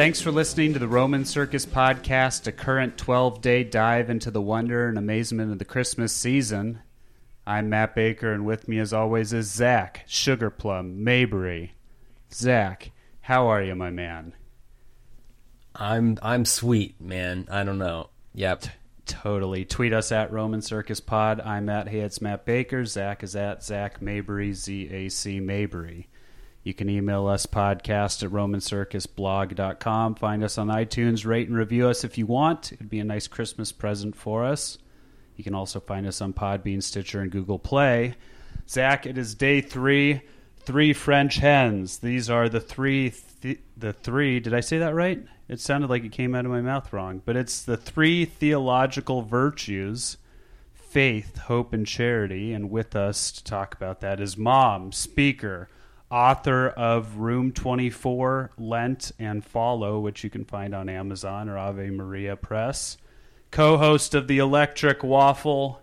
Thanks for listening to the Roman Circus Podcast, a current 12 day dive into the wonder and amazement of the Christmas season. I'm Matt Baker, and with me, as always, is Zac Sugarplum Mabry. Zac, how are you, my man? I'm I'm sweet, man. I don't know. Yep. Totally. Tweet us at Roman Circus Pod. I'm at Hey, it's Matt Baker. Zac is at Zac Mabry, Z A C Mabry. You can email us podcast at romancircusblog.com. Find us on iTunes. Rate and review us if you want. It'd be a nice Christmas present for us. You can also find us on Podbean, Stitcher, and Google Play. Zac, it is day three. Three French hens. These are the three. Th- the three. Did I say that right? It sounded like it came out of my mouth wrong, but it's the three theological virtues: faith, hope, and charity. And with us to talk about that is mom, speaker, author of Room 24, Lent, and Follow, which you can find on Amazon or Ave Maria Press. Co host of The Electric Waffle,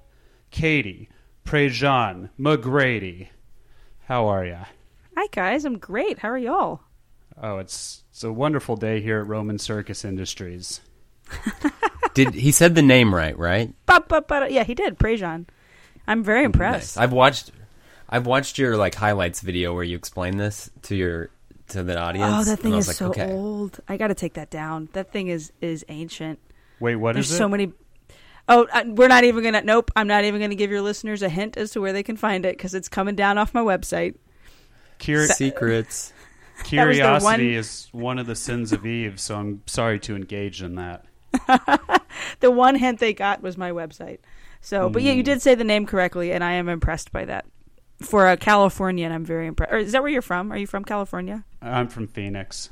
Katie Prejean McGrady. How are you? Hi guys, I'm great. How are y'all? Oh, it's it's a wonderful day here at Roman Circus Industries. Did he said the name right? Right. But, but, but, yeah, he did. Prejean. I'm very impressed. Nice. I've watched. I've watched your like highlights video where you explain this to your to the audience. Oh, that thing is like, so okay. old. I got to take that down. That thing is is ancient. Wait, what There's is it? so many. Oh, uh, we're not even gonna. Nope, I'm not even gonna give your listeners a hint as to where they can find it because it's coming down off my website. Curi- Secrets. curiosity one- is one of the sins of Eve, so I'm sorry to engage in that. The one hint they got was my website. So, but yeah, Hmm. you did say the name correctly, and I am impressed by that. For a Californian, I'm very impressed. Or is that where you're from? Are you from California? I'm from Phoenix.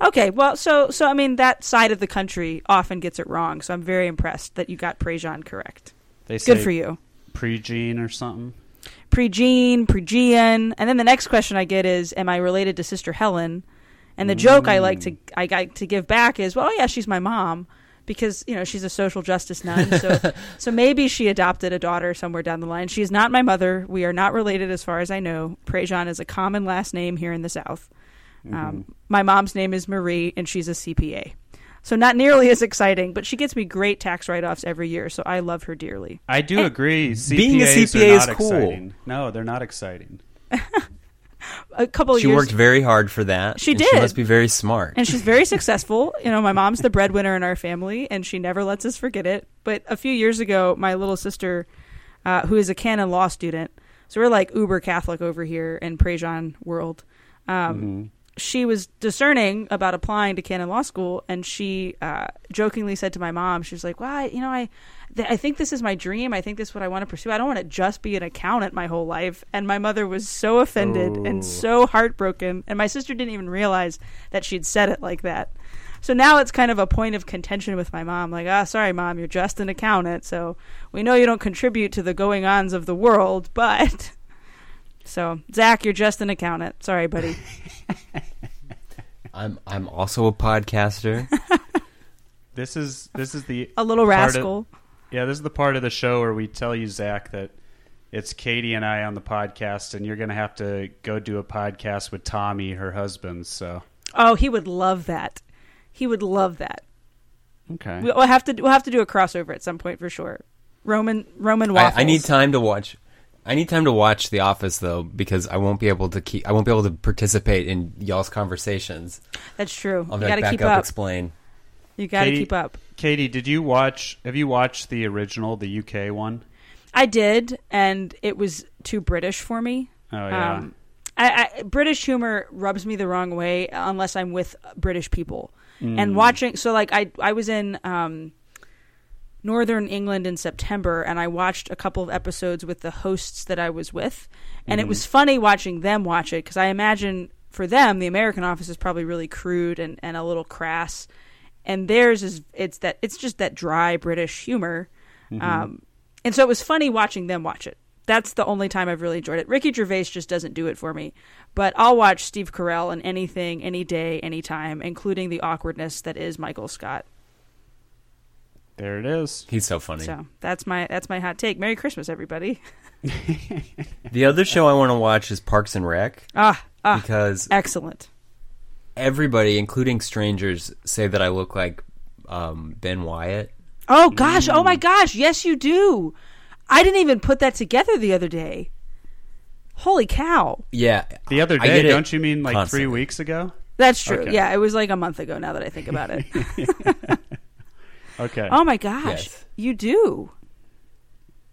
Okay, well, so so I mean that side of the country often gets it wrong. So I'm very impressed that you got Prejean correct. They say Good for you. Pregene or something. Pregene, Pregean, and then the next question I get is, "Am I related to Sister Helen?" And the joke I like to mm. I like to give back is, "Well, yeah, she's my mom." Because you know she's a social justice nun, so so maybe she adopted a daughter somewhere down the line. She is not my mother. We are not related, as far as I know. Prejean is a common last name here in the South. Um, my mom's name is Marie, and she's a CPA. So not nearly as exciting, but she gets me great tax write-offs every year, so I love her dearly. I do agree. CPAs being a are CPA is not cool. exciting. No, they're not exciting. A couple She years, worked very hard for that. She did. She must be very smart. and she's very successful. You know, my mom's the breadwinner in our family, and she never lets us forget it. But a few years ago, my little sister, uh, who is a canon law student, so we're like uber Catholic over here in Prejean world. Um, She was discerning about applying to canon law school, and she uh, jokingly said to my mom, "She was like, "Well, I, you know, I, I think this is my dream. I think this is what I want to pursue. I don't want to just be an accountant my whole life." And my mother was so offended Oh. and so heartbroken, and my sister didn't even realize that she'd said it like that. So now it's kind of a point of contention with my mom. Like, ah, sorry, mom, you're just an accountant, so we know you don't contribute to the going ons of the world, but. So, Zac, you're just an accountant. Sorry, buddy. I'm I'm also a podcaster. This is this is the A little part of- rascal. Yeah. This is the part of the show where we tell you Zac that it's Katie and I on the podcast, and you're going to have to go do a podcast with Tommy, her husband. So Oh, he would love that. He would love that. okay, We'll have to we'll have to do a crossover at some point for sure. Roman Roman I, waffles. I need time to watch. I need time to watch The Office though, because I won't be able to keep. I won't be able to participate in y'all's conversations. That's true. I'll you got to keep up, up. explain. You got to keep up. Katie, did you watch? Have you watched the original, the UK one? I did, and it was too British for me. Oh yeah. Um, I, I, British humor rubs me the wrong way unless I'm with British people. Mm. And watching, so like I, I was in um, Northern England in September, and I watched a couple of episodes with the hosts that I was with, and it was funny watching them watch it because I imagine for them the American Office is probably really crude and, and a little crass, and theirs is it's that it's just that dry British humor. Um, and so it was funny watching them watch it. That's the only time I've really enjoyed it. Ricky Gervais just doesn't do it for me. But I'll watch Steve Carell in anything, any day, anytime, including the awkwardness that is Michael Scott. there it is. He's so funny. So that's my that's my hot take. Merry Christmas, everybody. The other show I want to watch is Parks and Rec Ah, ah, because excellent. Everybody, including strangers, say that I look like um, Ben Wyatt. Oh gosh! Oh my gosh! Yes, you do. I didn't even put that together the other day. Holy cow! Yeah, The other day, don't you mean like constantly. three weeks ago? That's true. Okay. Yeah, it was like a month ago. Now that I think about it. Okay. oh my gosh, Yes. you do.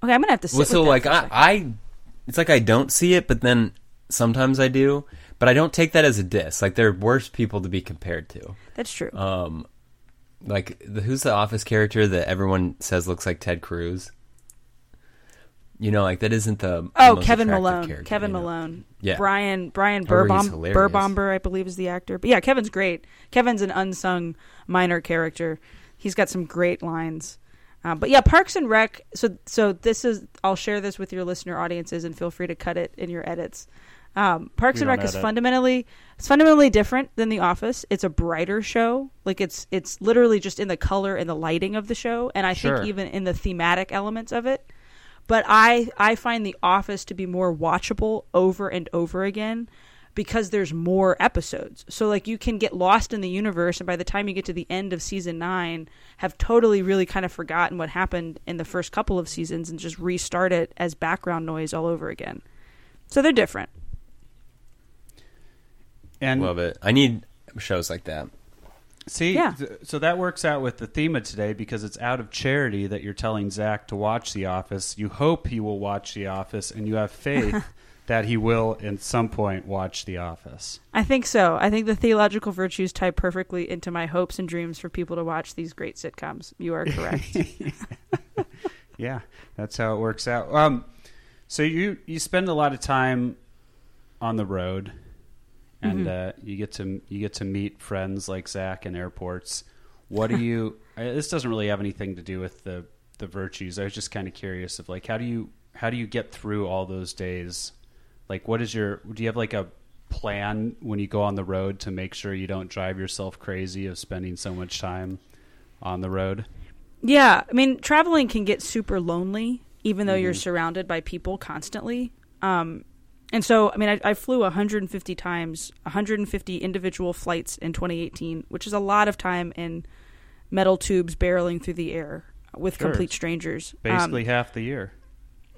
Okay, I'm gonna have to. Sit Well, so with that like for a I. I, it's like I don't see it, but then sometimes I do. But I don't take that as a diss. Like they're worse people to be compared to. That's true. Um, like the, who's the Office character that everyone says looks like Ted Cruz? You know, like that isn't the oh, Kevin Malone. Kevin you know? Malone. Yeah. Brian Brian Burbom. Burbomber, I believe, is the actor. But yeah, Kevin's great. Kevin's an unsung minor character. He's got some great lines. Uh, but yeah, Parks and Rec. So so this is. I'll share this with your listener audiences, and feel free to cut it in your edits. Um, Parks and Rec is edit. fundamentally it's fundamentally different than The Office. It's a brighter show. Like it's it's literally just in the color and the lighting of the show, and I Sure. think even in the thematic elements of it. But I I find The Office to be more watchable over and over again because there's more episodes. So like you can get lost in the universe and by the time you get to the end of season 9 have totally really kind of forgotten what happened in the first couple of seasons and just restart it as background noise all over again. So they're different. And Love it. I need shows like that. See, Yeah. th- so that works out with the theme of today because it's out of charity that you're telling Zac to watch The Office. You hope he will watch The Office, and you have faith that he will, at some point, watch The Office. I think so. I think the theological virtues tie perfectly into my hopes and dreams for people to watch these great sitcoms. You are correct. Yeah, that's how it works out. Um, so you you spend a lot of time on the road, and uh, you get to you get to meet friends like Zac in airports. What do you? this doesn't really have anything to do with the the virtues. I was just kind of curious of like how do you how do you get through all those days? Like, what is your? Do you have like a plan when you go on the road to make sure you don't drive yourself crazy of spending so much time on the road? Yeah, I mean, traveling can get super lonely, even though you're surrounded by people constantly. Um, and so, I mean, I, I flew 150 times, 150 individual flights in 2018, which is a lot of time in metal tubes barreling through the air with Sure. complete strangers. Um, Basically, half the year.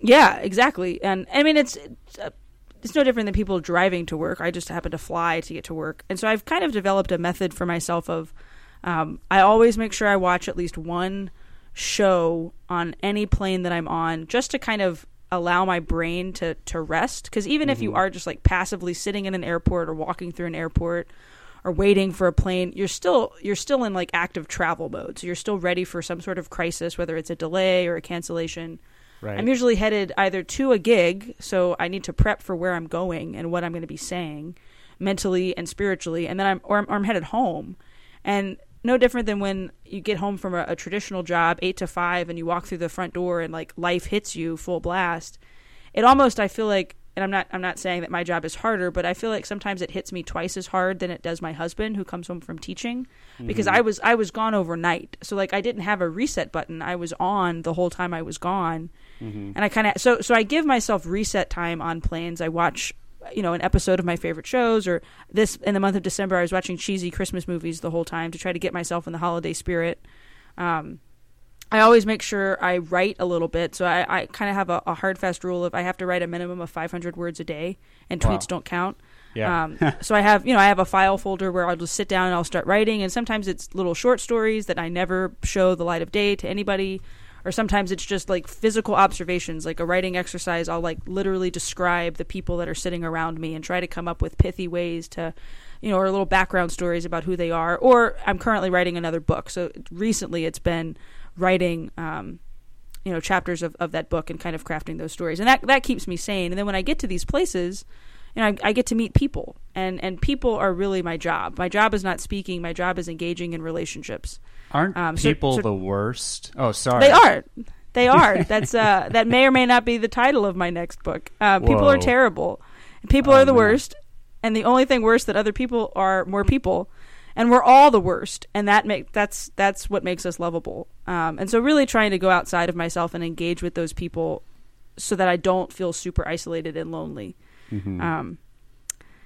yeah, exactly. And I mean, it's it's, uh, it's no different than people driving to work. I just happen to fly to get to work, and so I've kind of developed a method for myself of um, I always make sure I watch at least one show on any plane that I'm on, just to kind of allow my brain to to rest. Because even if you mm-hmm. are just like passively sitting in an airport or walking through an airport or waiting for a plane, you're still you're still in like active travel mode. So you're still ready for some sort of crisis, whether it's a delay or a cancellation. Right. I'm usually headed either to a gig, so I need to prep for where I'm going and what I'm going to be saying mentally and spiritually, and then I'm or, I'm or I'm headed home. And no different than when you get home from a, a traditional job, eight to five, and you walk through the front door and like life hits you full blast. It almost I feel like, and I'm not I'm not saying that my job is harder, but I feel like sometimes it hits me twice as hard than it does my husband who comes home from teaching, because mm-hmm. I was I was gone overnight, so like I didn't have a reset button. I was on the whole time I was gone, mm-hmm. and I kind of so so I give myself reset time on planes. I watch you know an episode of my favorite shows or this in the month of december i was watching cheesy christmas movies the whole time to try to get myself in the holiday spirit. Um, i always make sure i write a little bit. So i, I kind of have a, a hard fast rule of i have to write a minimum of 500 words a day and tweets Wow. don't count. Yeah. um, so I have, you know, I have a file folder where I'll just sit down and I'll start writing, and sometimes it's little short stories that I never show the light of day to anybody, or sometimes it's just like physical observations, like a writing exercise. I'll like literally describe the people that are sitting around me and try to come up with pithy ways to, you know, or little background stories about who they are. Or I'm currently writing another book, so recently it's been writing. Um, you know chapters of, of that book and kind of crafting those stories and that that keeps me sane and then when i get to these places you know I, I get to meet people and and people are really my job my job is not speaking my job is engaging in relationships Aren't um, so- people so- the worst? Oh, sorry. they are they are that's uh that may or may not be the title of my next book uh, people are terrible people Oh, are the man. worst and the only thing worse that other people are more people and we're all the worst and that make that's that's what makes us lovable um, and so really trying to go outside of myself and engage with those people so that i don't feel super isolated and lonely Mhm. um,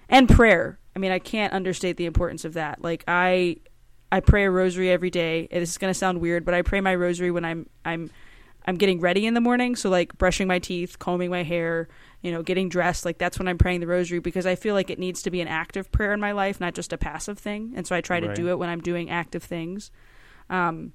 and prayer I mean, I can't understate the importance of that. Like I I pray a rosary every day. This is going to sound weird, but I pray my rosary when I'm I'm I'm getting ready in the morning, so like brushing my teeth, combing my hair, you know, getting dressed, like that's when I'm praying the rosary because I feel like it needs to be an active prayer in my life, not just a passive thing. And so I try to Right. do it when I'm doing active things. Um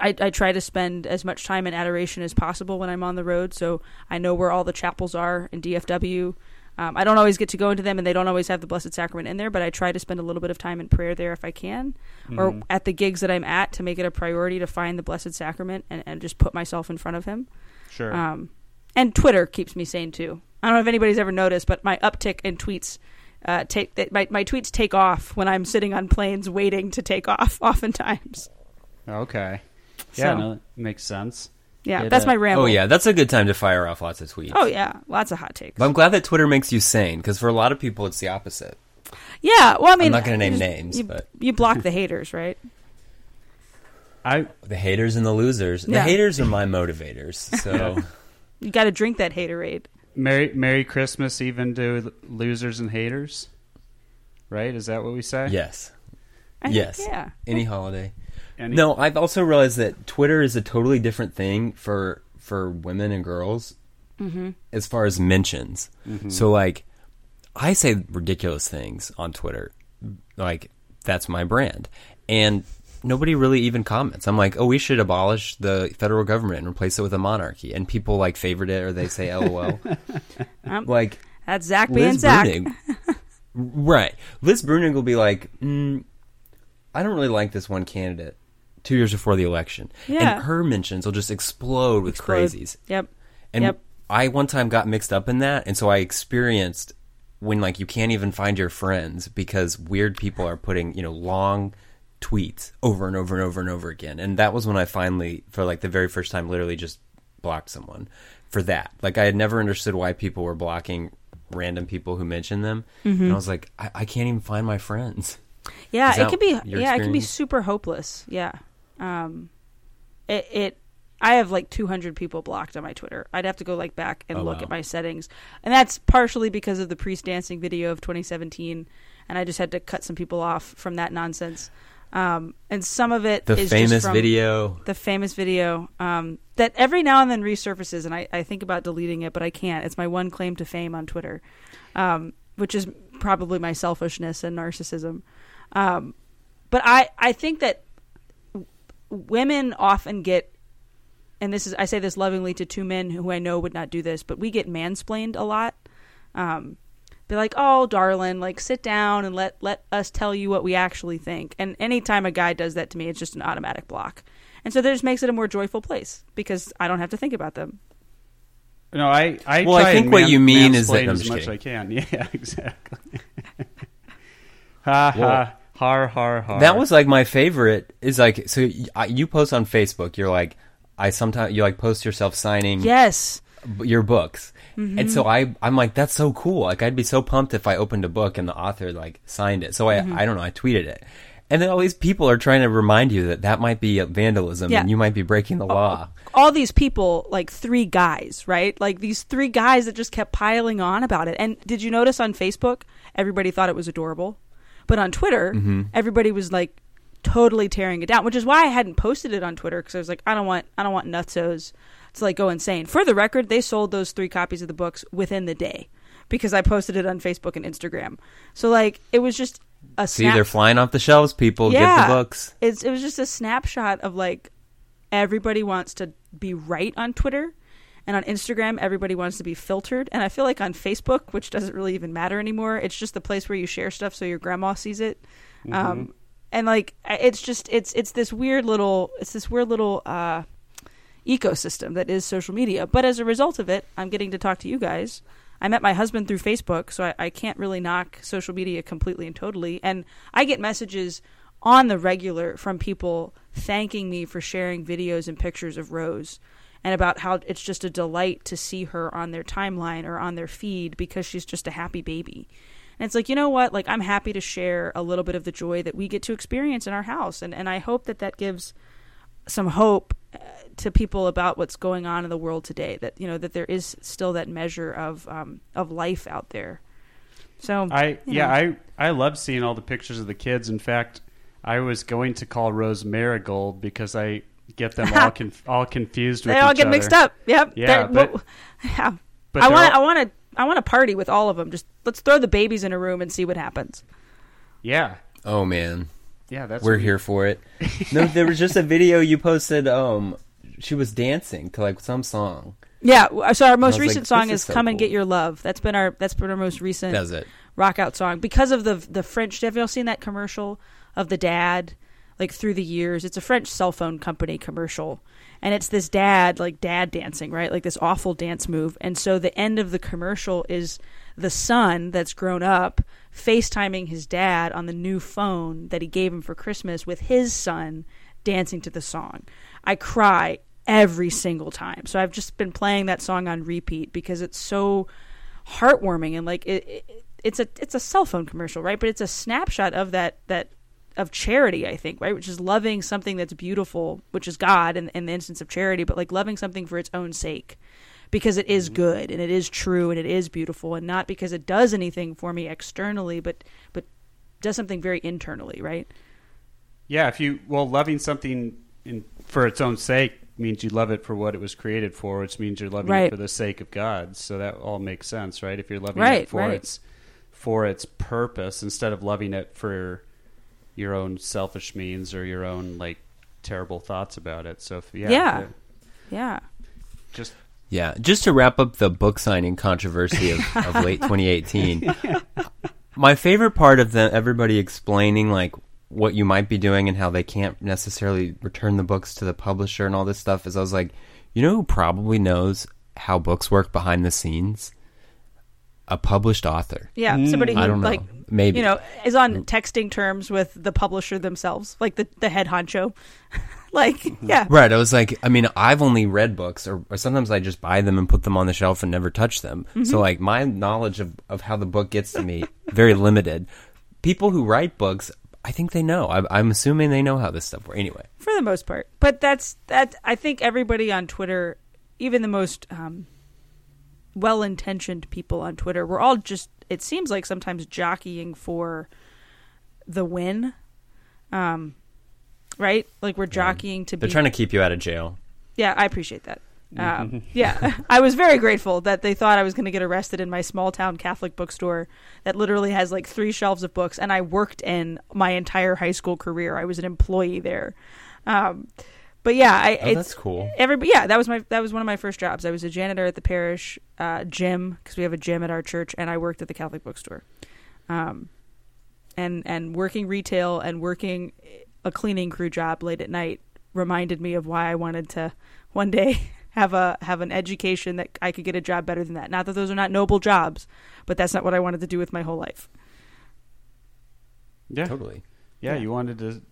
I, I try to spend as much time in adoration as possible when I'm on the road, so I know where all the chapels are in DFW. Um, I don't always get to go into them, and they don't always have the Blessed Sacrament in there. But I try to spend a little bit of time in prayer there if I can, or Mhm. at the gigs that I'm at to make it a priority to find the Blessed Sacrament and, and just put myself in front of Him. Sure. Um, and Twitter keeps me sane too. I don't know if anybody's ever noticed, but my uptick in tweets uh, take that my my tweets take off when I'm sitting on planes waiting to take off. Oftentimes, okay. Yeah, So- no, that makes sense. Yeah, Get that's a- my ramble. Oh yeah, that's a good time to fire off lots of tweets. oh yeah, lots of hot takes. But I'm glad that Twitter makes you sane because for a lot of people it's the opposite. Yeah, well, I mean, I'm not going to name just- names, You, but you block the haters, right? I the haters and the losers. The haters are my motivators. So You got to drink that haterade. Merry Merry Christmas even to losers and haters. Right? Is that what we say? yes, I think, Yes. yeah. any holiday. Any- No, I've also realized that Twitter is a totally different thing for for women and girls Mm-hmm. as far as mentions. Mhm. So like, I say ridiculous things on Twitter, like that's my brand, and nobody really even comments. I'm like, oh, we should abolish the federal government and replace it with a monarchy, and people like favorite it or they say LOL. Um, like That's Zac being Liz Zac. Bruenig, right? Liz Bruenig will be like, mm, I don't really like this one candidate. Two years before the election, Yeah. and her mentions will just explode with Explode. crazies. Yep. And Yep. I one time got mixed up in that, and so I experienced when like you can't even find your friends because weird people are putting you know long tweets over and over and over and over again, and that was when I finally, for like the very first time, literally just blocked someone for that. Like I had never understood why people were blocking random people who mentioned them, Mm-hmm. and I was like, I, I can't even find my friends. Yeah, it can be. Yeah, it can be super hopeless. Yeah. Um, it. it I have like 200 people blocked on my Twitter. I'd have to go like back and Oh, look wow. at my settings, and that's partially because of the priest dancing video of 2017, and I just had to cut some people off from that nonsense. Um, and some of it The is just famous from- video. the famous video um, that every now and then resurfaces, and I, I think about deleting it, but I can't. It's my one claim to fame on Twitter, um, which is probably my selfishness and narcissism. Um, but I, I think that women often get, and this is I say this lovingly to two men who I know would not do this, but we get mansplained a lot. Um, be like, "Oh, darling, like sit down and let let us tell you what we actually think." And anytime a guy does that to me, it's just an automatic block. And so that just makes it a more joyful place because I don't have to think about them. No, I I Well, I think and what man- you mean is that- I'm as just much kidding. I can. Yeah, exactly. ha ha har har har. That was like my favorite. Is like so y- I- you post on Facebook. You're like I sometimes you like post yourself signing Yes. your books, mm-hmm. and so I I'm like that's so cool. Like I'd be so pumped if I opened a book and the author like signed it. So I mm-hmm. I don't know. I tweeted it, and then all these people are trying to remind you that that might be vandalism Yeah. and you might be breaking the law. all these people, like three guys, right? Like these three guys that just kept piling on about it. And did you notice on Facebook, everybody thought it was adorable, but on Twitter, mm-hmm. everybody was like totally tearing it down. Which is why I hadn't posted it on Twitter because I was like, I don't want, I don't want nutsos to like go insane. For the record, they sold those three copies of the books within the day because I posted it on Facebook and Instagram. So like, it was just a See, snap- they're flying off the shelves. People get the books. it's it was just a snapshot of like everybody wants to be right on Twitter and on Instagram everybody wants to be filtered. And I feel like on Facebook which doesn't really even matter anymore it's just the place where you share stuff so your grandma sees it. Um and like it's just it's it's this weird little it's this weird little uh ecosystem that is social media. But as a result of it I'm getting to talk to you guys. I met my husband through Facebook, so I, I can't really knock social media completely and totally. And I get messages on the regular from people thanking me for sharing videos and pictures of Rose and about how it's just a delight to see her on their timeline or on their feed because she's just a happy baby. And it's like, you know what? Like, I'm happy to share a little bit of the joy that we get to experience in our house. And, and I hope that that gives some hope uh, to people about what's going on in the world today that you know that there is still that measure of um, of life out there So I yeah, know. I I love seeing all the pictures of the kids. In fact, I was going to call Rose Marigold because I get them all conf- all confused with they all each get other. mixed up. Yep. Yeah, They're- but- well, yeah. but I want. all- I want to. I want to party with all of them. Just let's throw the babies in a room and see what happens. Yeah. Oh man, Yeah, that's we're what we- here for it. No, there was just a video you posted. Um, she was dancing to like some song. Yeah. So our most was like, recent song is is so "Come and. Get Your Love." That's been our. That's been our most recent. Does it? rock out song because of the the French. Have y'all seen that commercial of the dad? Like through the years, it's a French cell phone company commercial, and it's this dad like dad dancing, right? Like this awful dance move. And so the end of the commercial is the son that's grown up FaceTiming his dad on the new phone that he gave him for Christmas with his son dancing to the song. I cry every single time. So I've just been playing that song on repeat because it's so heartwarming and like it, it it's a it's a cell phone commercial, right? But it's a snapshot of that that of charity, I think, right? Which is loving something that's beautiful, which is God in, in the instance of charity, but like loving something for its own sake. Because it is mm-hmm. good and it is true and it is beautiful and not because it does anything for me externally, but but does something very internally, right? Yeah, if you well loving something in, for its own sake means you love it for what it was created for, which means you're loving Right. it for the sake of God. So that all makes sense, right? If you're loving Right, it for right. its for its purpose instead of loving it for your own selfish means or your own like terrible thoughts about it. So if, yeah, Yeah. yeah, Yeah. just Yeah, just to wrap up the book signing controversy of, of late 2018. My favorite part of the everybody explaining like what you might be doing and how they can't necessarily return the books to the publisher and all this stuff is I was like, you know who probably knows how books work behind the scenes? A published author. Yeah, somebody who I don't know. like Maybe. you know is on texting terms with the publisher themselves, like the the head honcho. like, yeah, Right. I was like, I mean, I've only read books, or, or sometimes I just buy them and put them on the shelf and never touch them. Mm-hmm. So, like, my knowledge of, of how the book gets to me very limited. People who write books, I think they know. I, I'm assuming they know how this stuff works. Anyway, for the most part. But that's that. I think everybody on Twitter, even the most um, well-intentioned people on Twitter, we're all just. It seems like sometimes jockeying for the win. Um, right? Like we're jockeying to be. they're trying to keep you out of jail. Yeah, I appreciate that. Um, yeah, I was very grateful that they thought I was going to get arrested in my small town Catholic bookstore that literally has like three shelves of books, and I worked in my entire high school career. I was an employee there. Um, but yeah, I, Oh, it's, that's cool. Everybody, yeah, that was my that was one of my first jobs. I was a janitor at the parish uh, gym because we have a gym at our church, and I worked at the Catholic bookstore. Um, and and working retail and working a cleaning crew job late at night reminded me of why I wanted to one day have a have an education that I could get a job better than that. Not that those are not noble jobs, but that's not what I wanted to do with my whole life. yeah, Totally. yeah. Yeah. You wanted to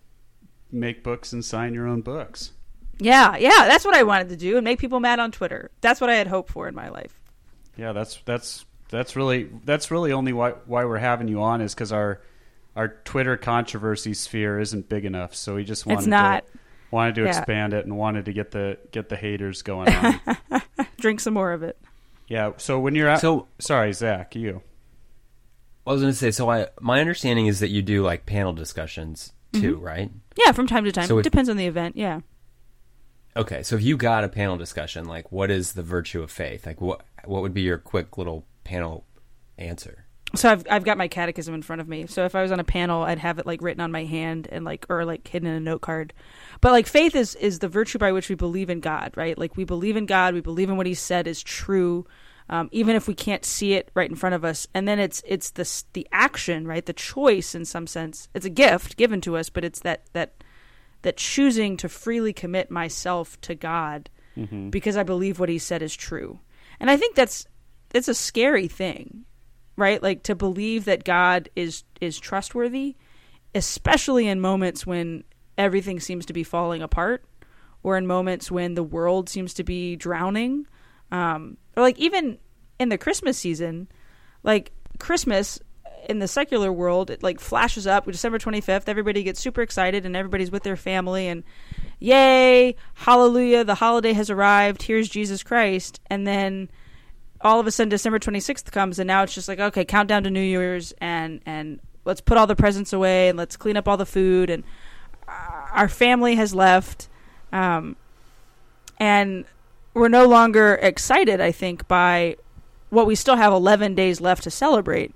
make books and sign your own books. Yeah, yeah, that's what I wanted to do and make people mad on Twitter. That's what I had hoped for in my life. Yeah, that's that's that's really that's really only why why we're having you on is because our our Twitter controversy sphere isn't big enough. So we just wanted It's not. to wanted to Yeah. expand it and wanted to get the get the haters going on. Drink some more of it. yeah. So when you're at So- sorry, Zac, you. I was going to say, so I my understanding is that you do like panel discussions too, Mm-hmm. right? Yeah, from time to time. So if- Depends on the event. Yeah. Okay, so if you got a panel discussion, like what is the virtue of faith? Like what what would be your quick little panel answer? So I've I've got my catechism in front of me. So if I was on a panel, I'd have it like written on my hand and like or like hidden in a note card. But like faith is is the virtue by which we believe in God, right? Like we believe in God, we believe in what He said is true, um, even if we can't see it right in front of us. And then it's it's the the action, right? The choice in some sense. It's a gift given to us, but it's that that that choosing to freely commit myself to God because I believe what He said is true. And I think that's it's a scary thing right? Like to believe that god is is trustworthy especially in moments when everything seems to be falling apart or in moments when the world seems to be drowning. Um or like even in the christmas season like christmas in the secular world it like flashes up. December 25th everybody gets super excited and everybody's with their family and yay hallelujah the holiday has arrived here's jesus christ. And then all of a sudden December 26th comes and now it's just like okay, countdown to New Year's and and let's put all the presents away and let's clean up all the food. And uh, our family has left um, and we're no longer excited I think by what we still have 11 days left to celebrate.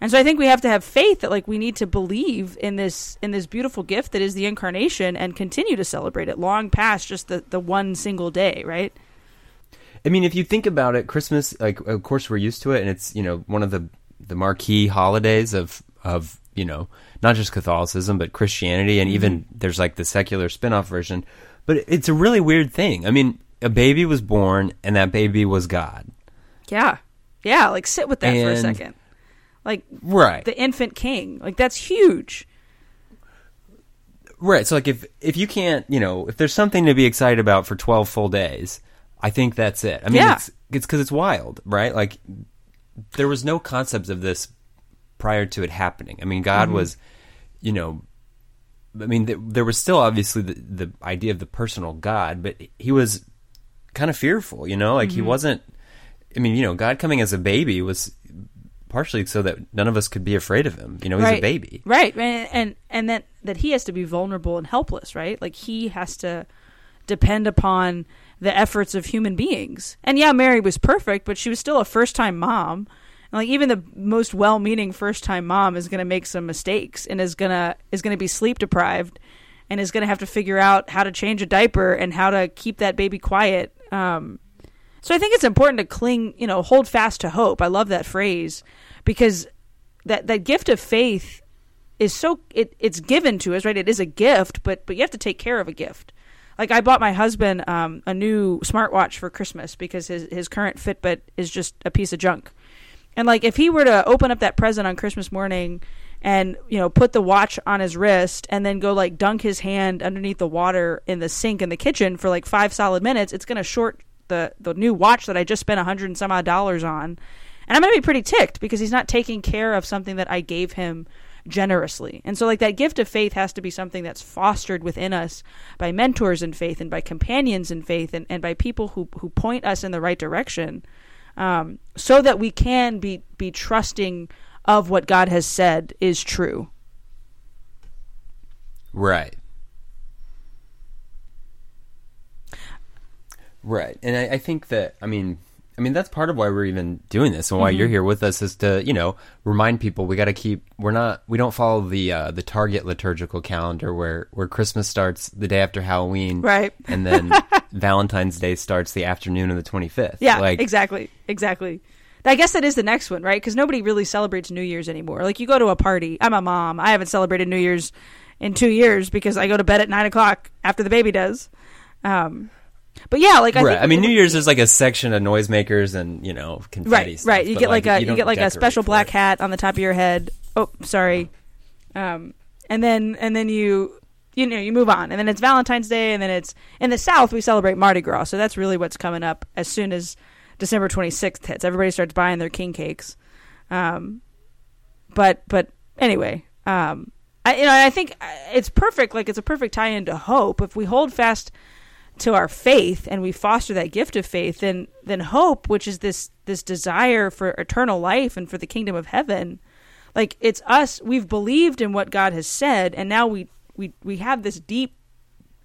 And so I think we have to have faith that like we need to believe in this in this beautiful gift that is the incarnation and continue to celebrate it long past just the the one single day, right? I mean, if you think about it, Christmas, like of course we're used to it, and it's you know one of the the marquee holidays of of you know not just Catholicism but Christianity, and even mm-hmm. there's like the secular spin-off version. But it's a really weird thing. I mean, a baby was born, and that baby was God. Yeah. Yeah, like sit with that for a second. Like Right. the infant king. Like that's huge. Right. So like if if you can't, you know, if there's something to be excited about for 12 full days, I think that's it. I mean, Yeah. it's it's cuz it's wild, right? Like there was no concept of this prior to it happening. I mean, God mm-hmm. was, you know, I mean, th- there was still obviously the, the idea of the personal God, but he was kind of fearful, you know, like he mm-hmm. wasn't. I mean, you know, God coming as a baby was partially so that none of us could be afraid of him. You know, he's right. a baby. Right. And and and that that he has to be vulnerable and helpless, right? Like he has to depend upon the efforts of human beings. And yeah, Mary was perfect, but she was still a first-time mom. And like even the most well-meaning first-time mom is going to make some mistakes and is going to is going to be sleep deprived and is going to have to figure out how to change a diaper and how to keep that baby quiet. Um so I think it's important to cling, you know, hold fast to hope. I love that phrase because that that gift of faith is so it, it's given to us, right? It is a gift, but but you have to take care of a gift. Like I bought my husband um, a new smartwatch for Christmas because his his current Fitbit is just a piece of junk. And like if he were to open up that present on Christmas morning and you know put the watch on his wrist and then go like dunk his hand underneath the water in the sink in the kitchen for like 5 solid minutes, it's going to short the the new watch that I just spent a 100 and some odd dollars on. And I'm going to be pretty ticked because he's not taking care of something that I gave him generously. And so like that gift of faith has to be something that's fostered within us by mentors in faith and by companions in faith and, and by people who who point us in the right direction. Um, so that we can be be trusting of what God has said is true. Right. Right. And I, I think that I mean I mean that's part of why we're even doing this and why Mm-hmm. you're here with us is to, you know, remind people we gotta keep we're not we don't follow the uh, the target liturgical calendar where, where Christmas starts the day after Halloween. Right. And then Valentine's Day starts the afternoon of the twenty fifth. Yeah, Like exactly, exactly. I guess that is the next one, right? Because nobody really celebrates New Year's anymore. Like you go to a party. I'm a mom. I haven't celebrated New Year's in two years because I go to bed at nine o'clock after the baby does. Um, but yeah, like I right. think I mean, New Year's is like a section of noisemakers and you know confetti. right, stuff, right. You get like, a you don't get like a special black it. hat on the top of your head. Oh, sorry. Um, and then and then you you know you move on, and then it's Valentine's Day, and then it's in the South we celebrate Mardi Gras. So that's really what's coming up as soon as December 26th hits. Everybody starts buying their king cakes. Um, but but anyway, um, I you know I think uh, it's perfect. Like it's a perfect tie into hope if we hold fast to our faith and we foster that gift of faith then then hope which is this this desire for eternal life and for the kingdom of heaven like it's us we've believed in what God has said and now we we we have this deep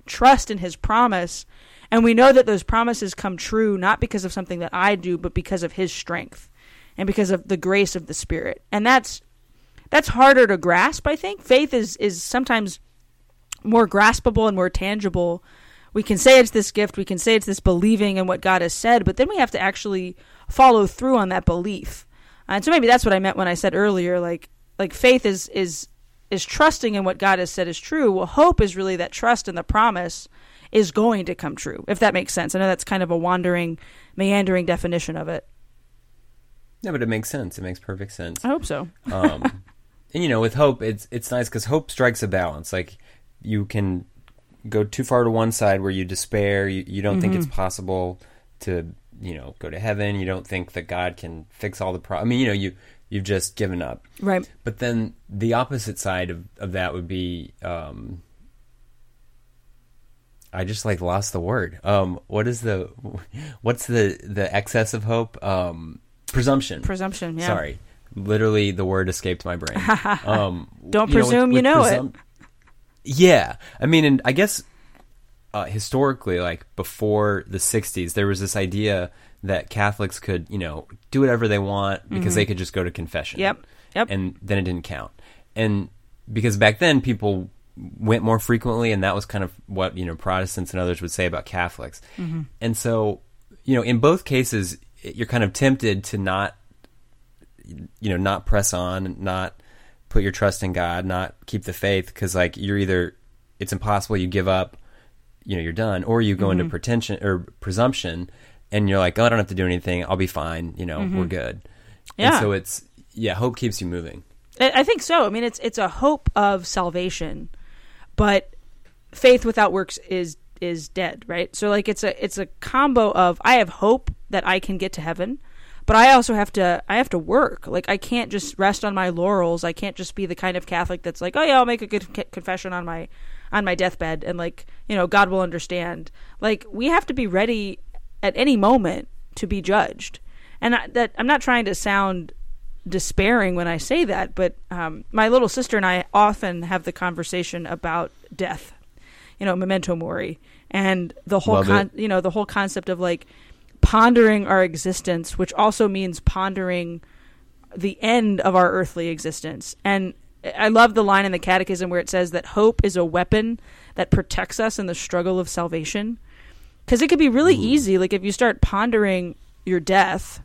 trust in his promise and we know that those promises come true not because of something that I do but because of his strength and because of the grace of the spirit. And that's that's harder to grasp i think. Faith is is sometimes more graspable and more tangible we can say it's this gift we can say it's this believing in what god has said but then we have to actually follow through on that belief and so maybe that's what i meant when i said earlier like like faith is is is trusting in what god has said is true well hope is really that trust in the promise is going to come true if that makes sense i know that's kind of a wandering meandering definition of it Yeah, but it makes sense. It makes perfect sense. i hope so um, and you know, with hope, it's it's nice because hope strikes a balance. Like you can go too far to one side where you despair. You, you don't think it's possible to you know go to heaven. You don't think that God can fix all the problems. I mean, you know, you you've just given up. right But then the opposite side of, of that would be um, I just like lost the word. Um, what is the what's the the excess of hope? Um, presumption. Presumption. Yeah. Sorry, literally the word escaped my brain. Um, Don't you know, with- presume you with know it. Yeah, I mean, and I guess uh, historically, like before the '60s, there was this idea that Catholics could, you know, do whatever they want because they could just go to confession. Mm-hmm. Yep. Yep. And then it didn't count, and because back then people went more frequently, and that was kind of what you know Protestants and others would say about Catholics, Mm-hmm. and so you know, in both cases, you're kind of tempted to not you know not press on not put your trust in god not keep the faith because like you're either it's impossible you give up you know you're done or you go into mm-hmm. pretension or presumption and you're like oh i don't have to do anything i'll be fine you know we're mm-hmm. good Yeah. and so it's yeah hope keeps you moving I think so. I mean, it's it's a hope of salvation, but faith without works is is dead, right? So like it's a it's a combo of I have hope that I can get to heaven, but I also have to I have to work. Like I can't just rest on my laurels. I can't just be the kind of Catholic that's like, "Oh yeah, I'll make a good c- confession on my on my deathbed and like, you know, God will understand." Like we have to be ready at any moment to be judged. And I, that I'm not trying to sound despairing when I say that, but um, my little sister and I often have the conversation about death. You know, memento mori, and the whole con- you know the whole concept of like pondering our existence, which also means pondering the end of our earthly existence. And I love the line in the Catechism where it says that hope is a weapon that protects us in the struggle of salvation. Because it could be really mm-hmm. easy, like if you start pondering your death,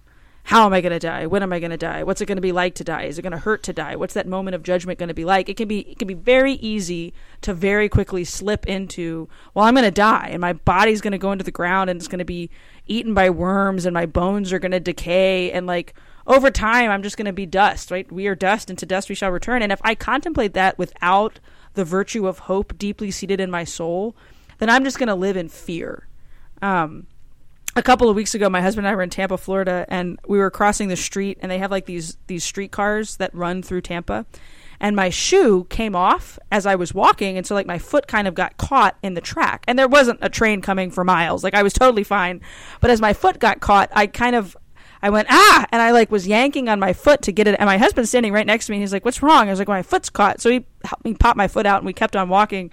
how am I going to die? When am I going to die? What's it going to be like to die? Is it going to hurt to die? What's that moment of judgment going to be like? It can be it can be very easy to very quickly slip into, well, I'm going to die and my body's going to go into the ground and it's going to be eaten by worms and my bones are going to decay and like over time I'm just going to be dust, right? We are dust and to dust we shall return. And if I contemplate that without the virtue of hope deeply seated in my soul, then I'm just going to live in fear. Um, a couple of weeks ago, my husband and I were in Tampa, Florida, and we were crossing the street, and they have like these these streetcars that run through Tampa, and my shoe came off as I was walking, and so like my foot kind of got caught in the track, and there wasn't a train coming for miles, like I was totally fine, but as my foot got caught, I kind of I went ah, and I like was yanking on my foot to get it, and my husband's standing right next to me, and he's like, "What's wrong?" I was like, "My foot's caught," so he helped me pop my foot out, and we kept on walking.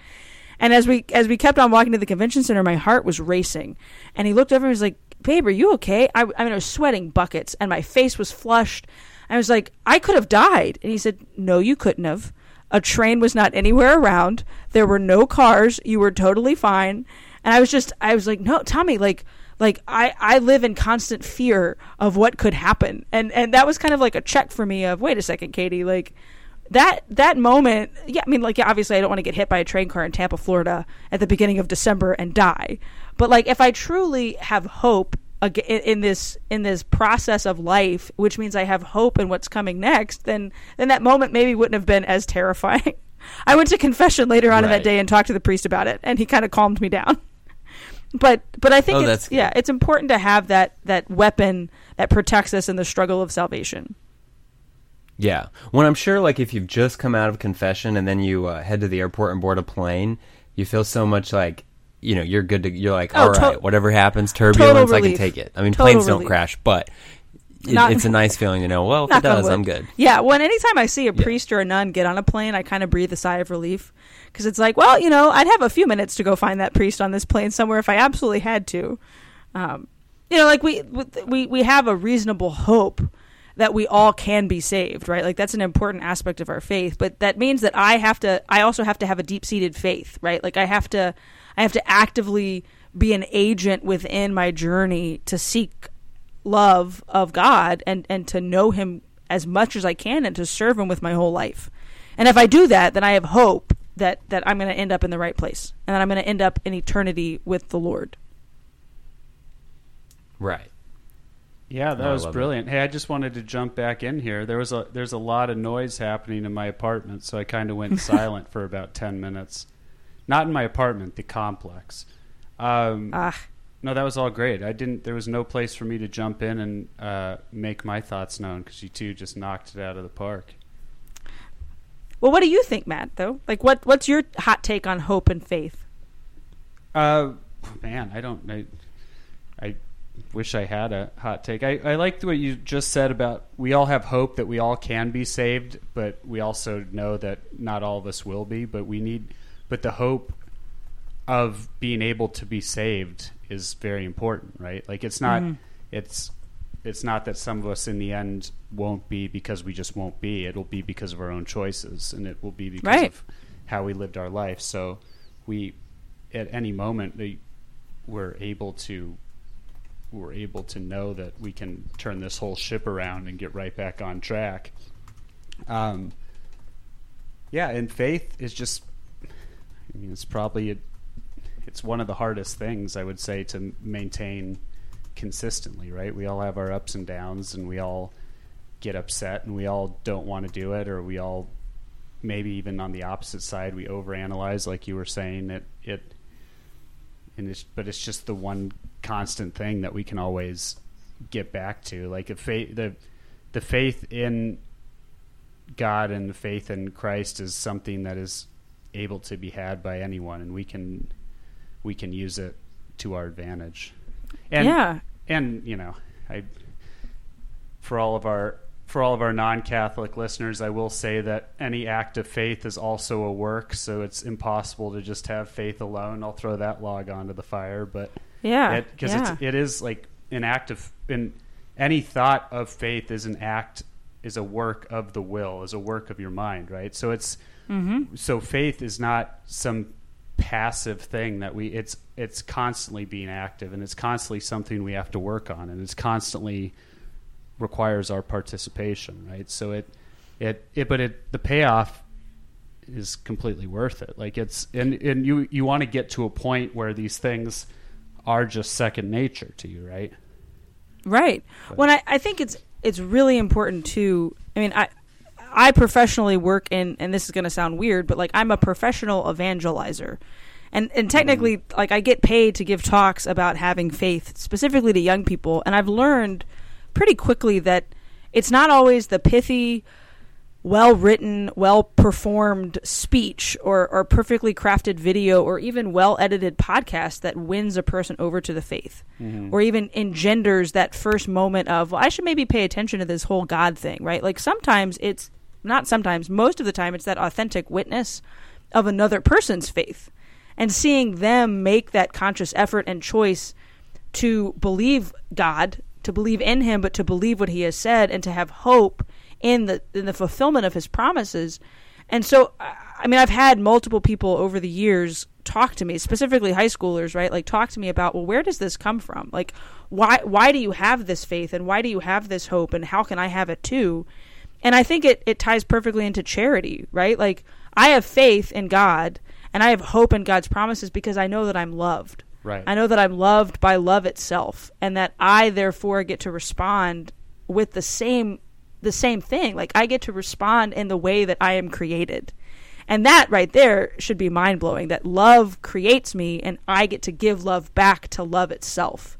And as we as we kept on walking to the convention center, my heart was racing. And he looked over and was like, "Babe, are you okay?" I, I mean, I was sweating buckets, and my face was flushed. I was like, "I could have died." And he said, "No, you couldn't have. A train was not anywhere around. There were no cars. You were totally fine." And I was just, I was like, "No, Tommy, like." Like I, I live in constant fear of what could happen, and and that was kind of like a check for me of wait a second, Katie, like that that moment yeah i mean like yeah, obviously i don't want to get hit by a train car in tampa florida at the beginning of december and die. But like if i truly have hope in this in this process of life which means i have hope in what's coming next then then that moment maybe wouldn't have been as terrifying. I went to confession later on in that day and talked to the priest about it and he kind of calmed me down. But but i think Oh, it's yeah it's important to have that that weapon that protects us in the struggle of salvation Yeah. When I'm sure, like, if you've just come out of confession and then you uh, head to the airport and board a plane, you feel so much like, you know, you're good to, you're like, Oh, to- right, whatever happens, turbulence, I can take it. I mean, Total planes don't crash, but it, Not- it's a nice feeling to know, well, if it does. I'm good. Yeah, when anytime I see a priest or a nun get on a plane, I kind of breathe a sigh of relief because it's like, well, you know, I'd have a few minutes to go find that priest on this plane somewhere if I absolutely had to. Um, you know, like we we we have a reasonable hope that we all can be saved, right? Like that's an important aspect of our faith, but that means that I have to I also have to have a deep-seated faith, right? Like I have to I have to actively be an agent within my journey to seek love of God and and to know him as much as I can and to serve him with my whole life. And if I do that, then I have hope that that I'm going to end up in the right place and that I'm going to end up in eternity with the Lord. Right. Yeah, that Oh, was love it. brilliant. Hey, I just wanted to jump back in here. There was a there's a lot of noise happening in my apartment, so I kind of went silent for about ten minutes. Not in my apartment, the complex. Um, Ah, no, that was all great. I didn't. There was no place for me to jump in and uh, make my thoughts known because you two just knocked it out of the park. well, what do you think, Matt? Though, like, what what's your hot take on hope and faith? Uh, man, I don't. I, I wish I had a hot take. I, I liked what you just said about we all have hope that we all can be saved, but we also know that not all of us will be. But we need, but the hope of being able to be saved is very important, right? Like it's not, mm-hmm. it's it's not that some of us in the end won't be because we just won't be. It'll be because of our own choices, and it will be because Right. of how we lived our life. So we, at any moment, we're able to we're able to know that we can turn this whole ship around and get right back on track. Um, yeah, and faith is just, I mean, it's probably, a, it's one of the hardest things I would say to maintain consistently, right? We all have our ups and downs and we all get upset and we all don't want to do it or we all, maybe even on the opposite side, we overanalyze, like you were saying, it, it, and it's but it's just the one constant thing that we can always get back to like the faith the the faith in God and the faith in Christ is something that is able to be had by anyone and we can we can use it to our advantage and yeah. and you know I for all of our for all of our non-Catholic listeners, I will say that any act of faith is also a work, so it's impossible to just have faith alone. I'll throw that log onto the fire, but Yeah. because yeah. it's it is like an act of in any thought of faith is an act is a work of the will is a work of your mind right so it's Mm-hmm. so faith is not some passive thing that we it's it's constantly being active and it's constantly something we have to work on and it's constantly requires our participation right so it it, it but it the payoff is completely worth it like it's and and you you want to get to a point where these things are just second nature to you right Right. When I, I think it's it's really important to I mean I I professionally work in and this is going to sound weird but like I'm a professional evangelizer. And and technically mm-hmm. like I get paid to give talks about having faith specifically to young people and I've learned pretty quickly that it's not always the pithy well written, well performed speech or, or perfectly crafted video or even well edited podcast that wins a person over to the faith mm-hmm. or even engenders that first moment of, well, I should maybe pay attention to this whole God thing, right? Like sometimes it's not sometimes, most of the time, it's that authentic witness of another person's faith and seeing them make that conscious effort and choice to believe God, to believe in Him, but to believe what He has said and to have hope in the in the fulfillment of His promises. And so, I mean, I've had multiple people over the years talk to me, specifically high schoolers, right? Like, talk to me about, well, where does this come from? Like, why why do you have this faith, and why do you have this hope, and how can I have it too? And I think it it ties perfectly into charity, right? Like, I have faith in God, and I have hope in God's promises because I know that I'm loved. Right I know that I'm loved by love itself and that I therefore get to respond with the same the same thing. Like I get to respond in the way that I am created. And that right there should be mind blowing that love creates me and I get to give love back to love itself.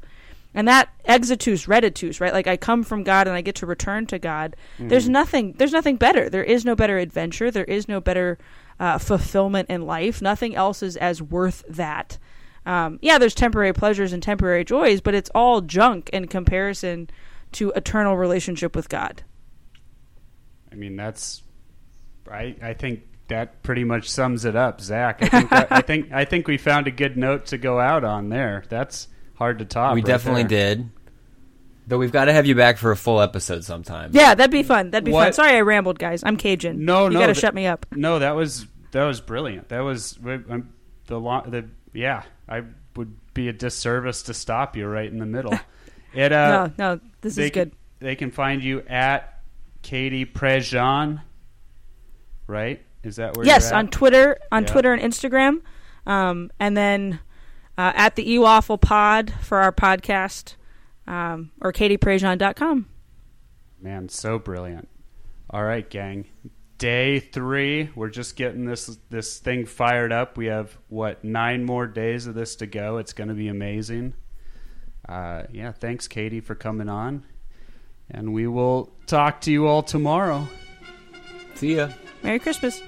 And that exitus reditus, right? Like I come from God and I get to return to God. There's nothing there's nothing better. There is no better adventure. There is no better uh, fulfillment in life. Nothing else is as worth that. Um, yeah, there's temporary pleasures and temporary joys, but it's all junk in comparison to eternal relationship with God. I mean, that's. I I think that pretty much sums it up, Zac. I think that, I think I think we found a good note to go out on there. That's hard to top. we right definitely there. did. Though we've got to have you back for a full episode sometime. Yeah, that'd be fun. That'd be fun. Sorry, I rambled, guys. I'm Cajun. No, you no, got to shut me up. No, that was that was brilliant. That was um, the the yeah. I would be a disservice to stop you right in the middle. It uh, no, no, this is good. Can, they can find you at Katie Prejean, right? Is that where? Yes, you're at? on Twitter, on Yeah. Twitter and Instagram, um, and then uh, at the eWaffle Pod for our podcast, um, or katieprejean.com. Man, so brilliant. All right, gang. Day three. We're just getting this this thing fired up. We have what nine more days of this to go. It's going to be amazing. Uh, yeah, thanks, Katie, for coming on, and we will talk to you all tomorrow. See ya. Merry Christmas.